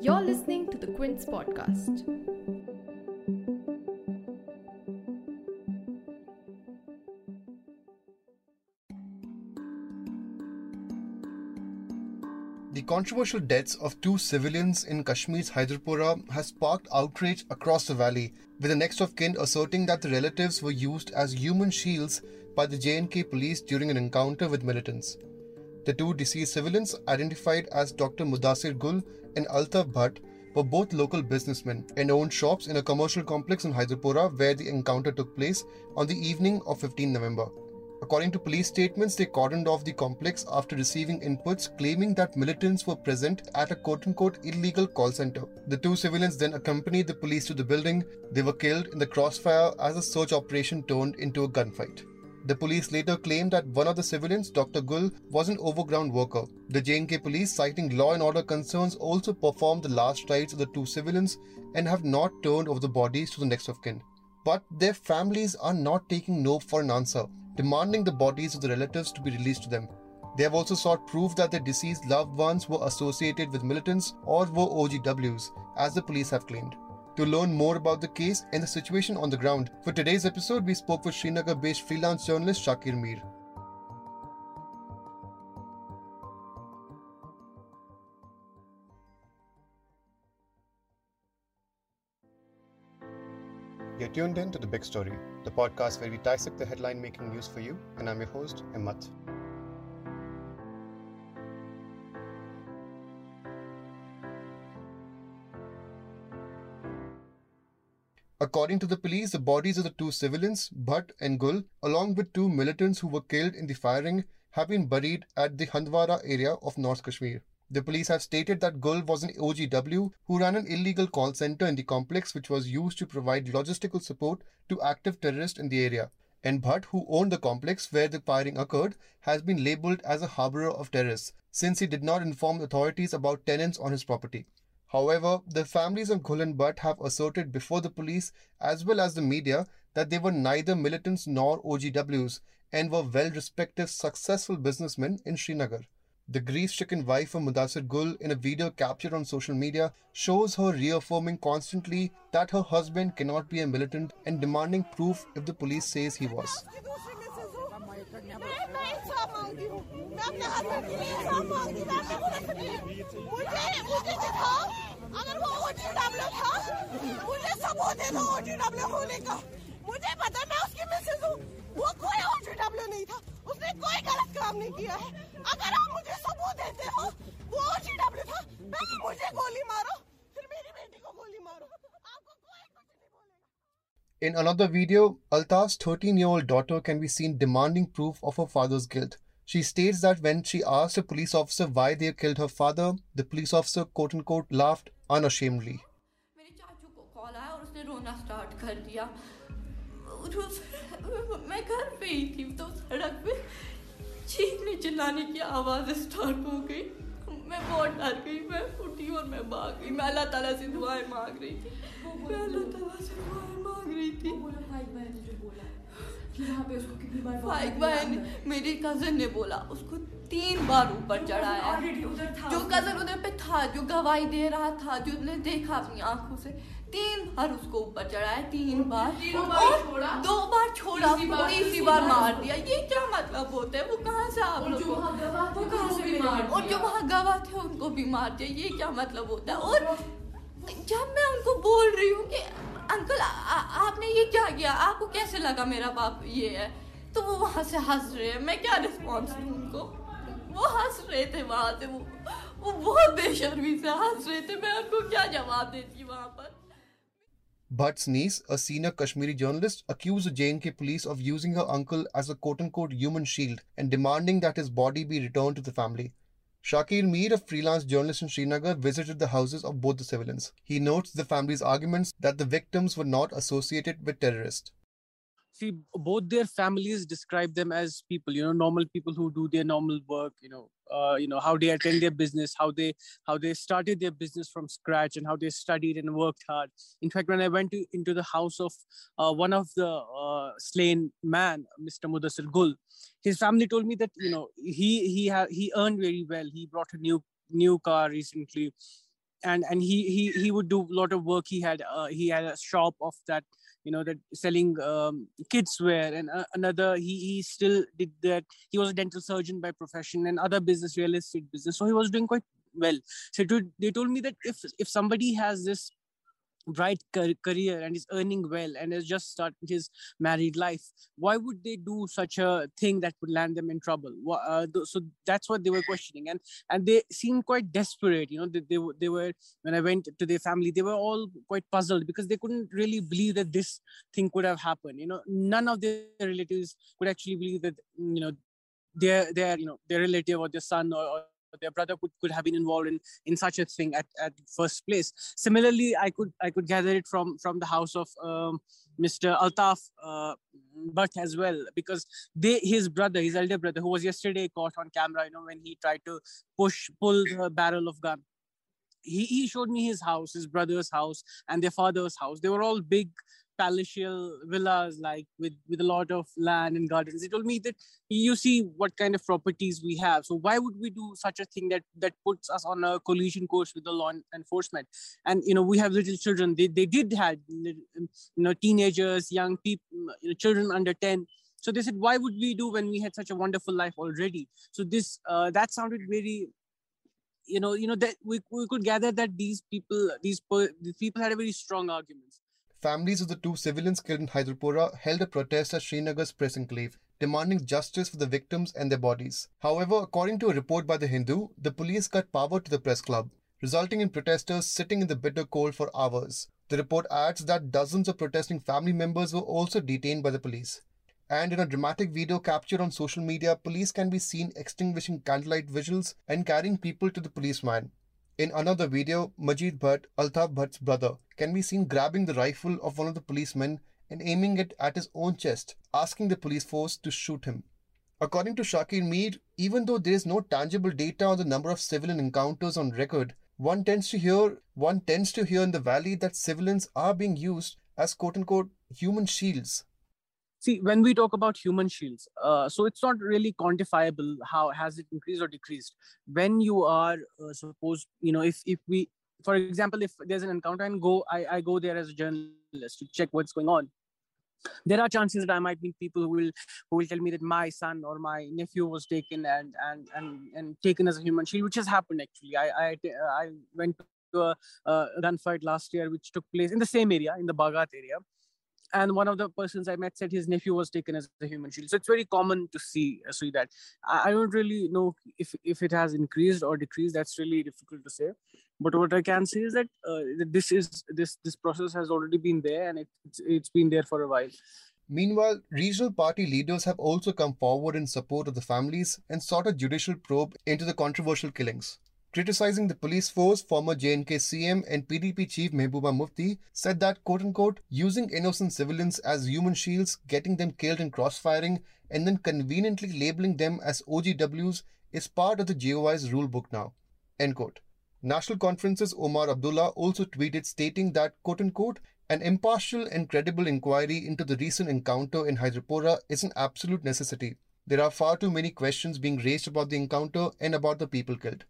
You're listening to the Quint podcast. The controversial deaths of two civilians in Kashmir's Hyderpora has sparked outrage across the valley, with the next of kin asserting that the relatives were used as human shields by the J&K police during an encounter with militants. The two deceased civilians, identified as Dr. Mudasir Gul and Altaf Bhat, were both local businessmen and owned shops in a commercial complex in Hyderpora where the encounter took place on the evening of 15 November. According to police statements, they cordoned off the complex after receiving inputs claiming that militants were present at a quote unquote illegal call center. The two civilians then accompanied the police to the building. They were killed in the crossfire as the search operation turned into a gunfight. The police later claimed that one of the civilians, Dr. Gul, was an overground worker. The J&K police, citing law and order concerns, also performed the last rites of the two civilians and have not turned over the bodies to the next of kin. But their families are not taking no for an answer demanding the bodies of the relatives to be released to them. They have also sought proof that their deceased loved ones were associated with militants or were OGWs, as the police have claimed. To learn more about the case and the situation on the ground, for today's episode, we spoke with Srinagar based freelance journalist Shakir Mir. You're tuned in to The Big Story, the podcast where we dissect the headline making news for you, and I'm your host, Immat. According to the police, the bodies of the two civilians, Bhat and Gul, along with two militants who were killed in the firing, have been buried at the Handwara area of North Kashmir. The police have stated that Gul was an OGW who ran an illegal call center in the complex which was used to provide logistical support to active terrorists in the area. And Bhat, who owned the complex where the firing occurred, has been labeled as a harborer of terrorists since he did not inform authorities about tenants on his property. However, the families of Gul and Bhat have asserted before the police as well as the media that they were neither militants nor OGWs and were well respected successful businessmen in Srinagar. The grief-stricken wife of Mudasir Gul in a video captured on social media shows her reaffirming constantly that her husband cannot be a militant and demanding proof if the police says he was. मांगती हूँ। मैं अपने husband के लिए इंसाफ मांगती मैं अपने police मुझे मुझे दिखाओ अगर वो ओ डब्ल्यू था मुझे सबूत दे दो ओ डब्ल्यू होने का। मुझे पता मैं उसकी मिसेज हूँ। वो कोई ओ डब्ल्यू नहीं था। उसने कोई गलत काम नहीं किया है। अगर आप मुझे सबूत देते हो वो ओ डब्ल्यू था पहले मुझे गोली मारो फिर मेरी बेटी को गोली मारो। In another video, Alta's 13 year old daughter can be seen demanding proof of her father's guilt. She states that when she asked a police officer why they killed her father, the police officer quote unquote laughed unashamedly. मेरे चाचू को call आया और उसने रोना start कर दिया मैं घर पे ही थी तो सड़क पे चीखने चिल्लाने की आवाज़ स्टार्ट हो गई मैं बहुत डर गई मैं उठी और मैं भाग गई मैं अल्लाह ताला से दुआएँ मांग रही थी मैं अल्लाह ताला से दुआएँ मांग रही थी बहन मेरी कज़न ने बोला उसको तीन बार ऊपर चढ़ाया जो कज़न उधर पे था जो गवाही दे रहा था जो ने देखा अपनी आँखों से तीन बार उसको ऊपर चढ़ाया तीन बार। और दो बार छोड़ा तीसरी बार मार दिया। ये क्या मतलब होता है? वो कहाँ से आप लोग वो कहाँ से और जो वहाँ गवाह थे उनको भी मार दिया। ये क्या मतलब होता है? और जब मैं उनको बोल रही हूँ कि अंकल ये क्या किया आपको कैसे लगा मेरा बाप ये है तो वो वहाँ से हंस रहे हैं मैं क्या रिस्पॉन्स दूँ उनको वो हंस रहे थे वहाँ से वो वो बहुत बेशर्मी से हंस रहे थे मैं उनको क्या जवाब देती वहाँ पर Bhatt's niece, a senior Kashmiri journalist, accused the J&K police of using her uncle as a quote-unquote human shield and demanding that his body be returned to the family. Shakir Mir, a freelance journalist in Srinagar, visited the houses of both the civilians. He notes the family's arguments that the victims were not associated with terrorists. See both their families describe them as people you know normal people who do their normal work you know uh, you know how they attend their business how they how they started their business from scratch and how they studied and worked hard. In fact when i went to, into the house of uh, one of the uh, slain man mr mudassir gul his family told me that you know he he ha- he earned very well. He brought a new new car recently. And and he he he would do a lot of work. He had uh, he had a shop of that you know that selling um, kids wear and uh, another he he still did that. He was a dental surgeon by profession and other business real estate business. So he was doing quite well. So they told me that if if somebody has this bright career and is earning well and has just started his married life why would they do such a thing that would land them in trouble? Uh, so that's what they were questioning and and they seemed quite desperate you know they, they, they were when i went to their family they were all quite puzzled because they couldn't really believe that this thing could have happened you know none of their relatives could actually believe that you know their their you know their relative or their son or, or their brother could, could have been involved in in such a thing at, at first place. Similarly i could i could gather it from from the house of um, mr altaf uh, Bhat as well because they his brother his elder brother who was yesterday caught on camera you know when he tried to push pull the barrel of gun. He, he showed me his house his brother's house and their father's house. They were all big palatial villas like with with a lot of land and gardens. He told me that you see what kind of properties we have. So why would we do such a thing that that puts us on a collision course with the law enforcement? And you know we have little children. They, they did have you know teenagers young people you know, children under 10 so they said why would we do when we had such a wonderful life already? So this uh, that sounded very you know you know that we, we could gather that these people these, these people had a very strong arguments Families of the two civilians killed in Hyderpora held a protest at Srinagar's press enclave, demanding justice for the victims and their bodies. However, according to a report by The Hindu, the police cut power to the press club, resulting in protesters sitting in the bitter cold for hours. The report adds that dozens of protesting family members were also detained by the police. And in a dramatic video captured on social media, police can be seen extinguishing candlelight vigils and carrying people to the police van. In another video, Majid Bhatt, Altaf Bhat's brother, can be seen grabbing the rifle of one of the policemen and aiming it at his own chest, asking the police force to shoot him. According to Shakir Mir, even though there is no tangible data on the number of civilian encounters on record, one tends to hear one tends to hear in the valley that civilians are being used as quote unquote human shields see when we talk about human shields uh, so it's not really quantifiable how has it increased or decreased when you are uh, suppose you know if if we for example if there's an encounter and go I, I go there as a journalist to check what's going on there are chances that I might meet people who will who will tell me that my son or my nephew was taken and and and, and taken as a human shield, which has happened actually. I I, I went to a, a gunfight last year, which took place in the same area in the Bagat area, and one of the persons I met said his nephew was taken as a human shield. So it's very common to see uh, see that. I, don't really know if if it has increased or decreased. That's really difficult to say. But what I can say is that uh, this is this this process has already been there and it, it's it's been there for a while. Meanwhile, regional party leaders have also come forward in support of the families and sought a judicial probe into the controversial killings. Criticizing the police force, former J&K CM and PDP chief Mehbooba Mufti said that, quote unquote, using innocent civilians as human shields, getting them killed in crossfiring, and then conveniently labeling them as OGWs is part of the GOI's rulebook now. End quote. National Conference's Omar Abdullah also tweeted stating that, quote unquote, an impartial and credible inquiry into the recent encounter in Hyderpora is an absolute necessity. There are far too many questions being raised about the encounter and about the people killed.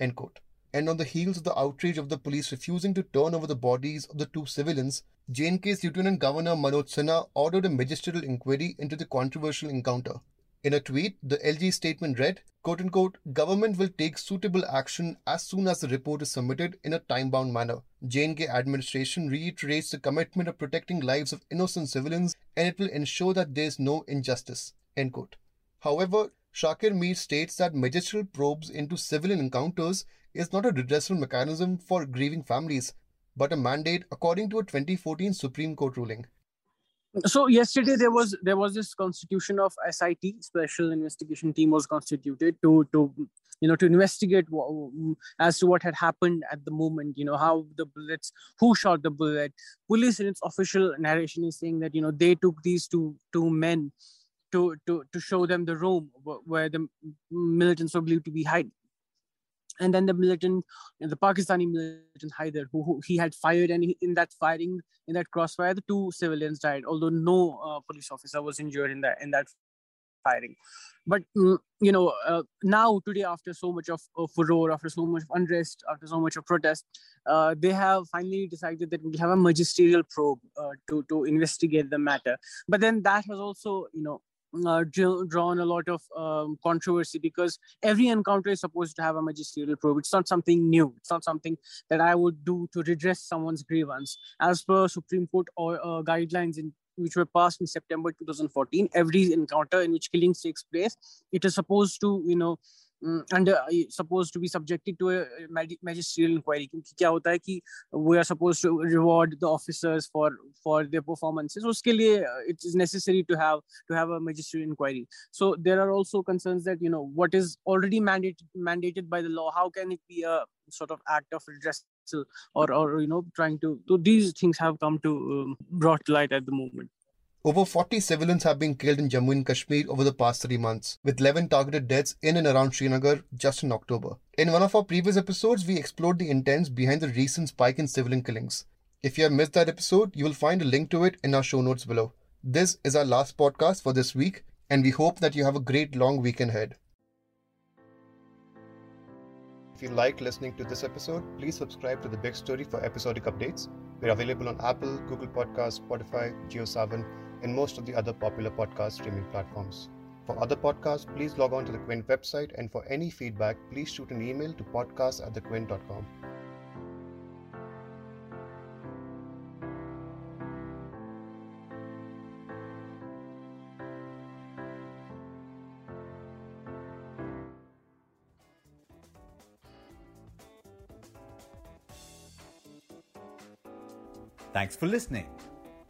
End quote. And on the heels of the outrage of the police refusing to turn over the bodies of the two civilians, J&K's Lieutenant Governor Manoj Sinha ordered a magisterial inquiry into the controversial encounter. In a tweet, the LG statement read, quote unquote, government will take suitable action as soon as the report is submitted in a time-bound manner. JNK administration reiterates the commitment of protecting lives of innocent civilians and it will ensure that there is no injustice. End quote. However, Shakir Mir states that magisterial probes into civilian encounters is not a redressal mechanism for grieving families, but a mandate according to a 2014 Supreme Court ruling. So yesterday there was there was this constitution of SIT, Special Investigation Team, was constituted to to you know to investigate as to what had happened at the moment you know how the bullets who shot the bullet police in its official narration is saying that you know they took these two two men to to to show them the room where the militants were believed to be hiding and then the militant, the Pakistani militant Haider, who, who he had fired, and he, in that firing, in that crossfire, the two civilians died, although no uh, police officer was injured in that in that firing. But mm, you know, uh, now today, after so much of, of, furor, after so much of unrest, after so much of protest, uh, they have finally decided that we'll have a magisterial probe uh, to to investigate the matter. But then that has also, you know, uh, drawn a lot of um, controversy because every encounter is supposed to have a magisterial probe. It's not something new. It's not something that I would do to redress someone's grievance. As per Supreme Court or uh, guidelines in which were passed in September 2014, every encounter in which killings takes place, it is supposed to, you know, and uh, supposed to be subjected to a magisterial inquiry क्योंकि क्या होता है कि we are supposed to reward the officers for for their performances उसके लिए it is necessary to have to have a magisterial inquiry so there are also concerns that you know what is already mandated mandated by the law how can it be a sort of act of redressal or or you know trying to so these things have come to um, brought light at the moment over 40 civilians have been killed in Jammu and Kashmir over the past three months, with 11 targeted deaths in and around Srinagar just in October. In one of our previous episodes, we explored the intents behind the recent spike in civilian killings. If you have missed that episode, you will find a link to it in our show notes below. This is our last podcast for this week, and we hope that you have a great long weekend ahead. If you liked listening to this episode, please subscribe to The Big Story for episodic updates. We're available on Apple, Google Podcasts, Spotify, JioSaavn, and most of the other popular podcast streaming platforms. For other podcasts, please log on to the Quint website, and for any feedback, please shoot an email to podcast at thequint.com. Thanks for listening.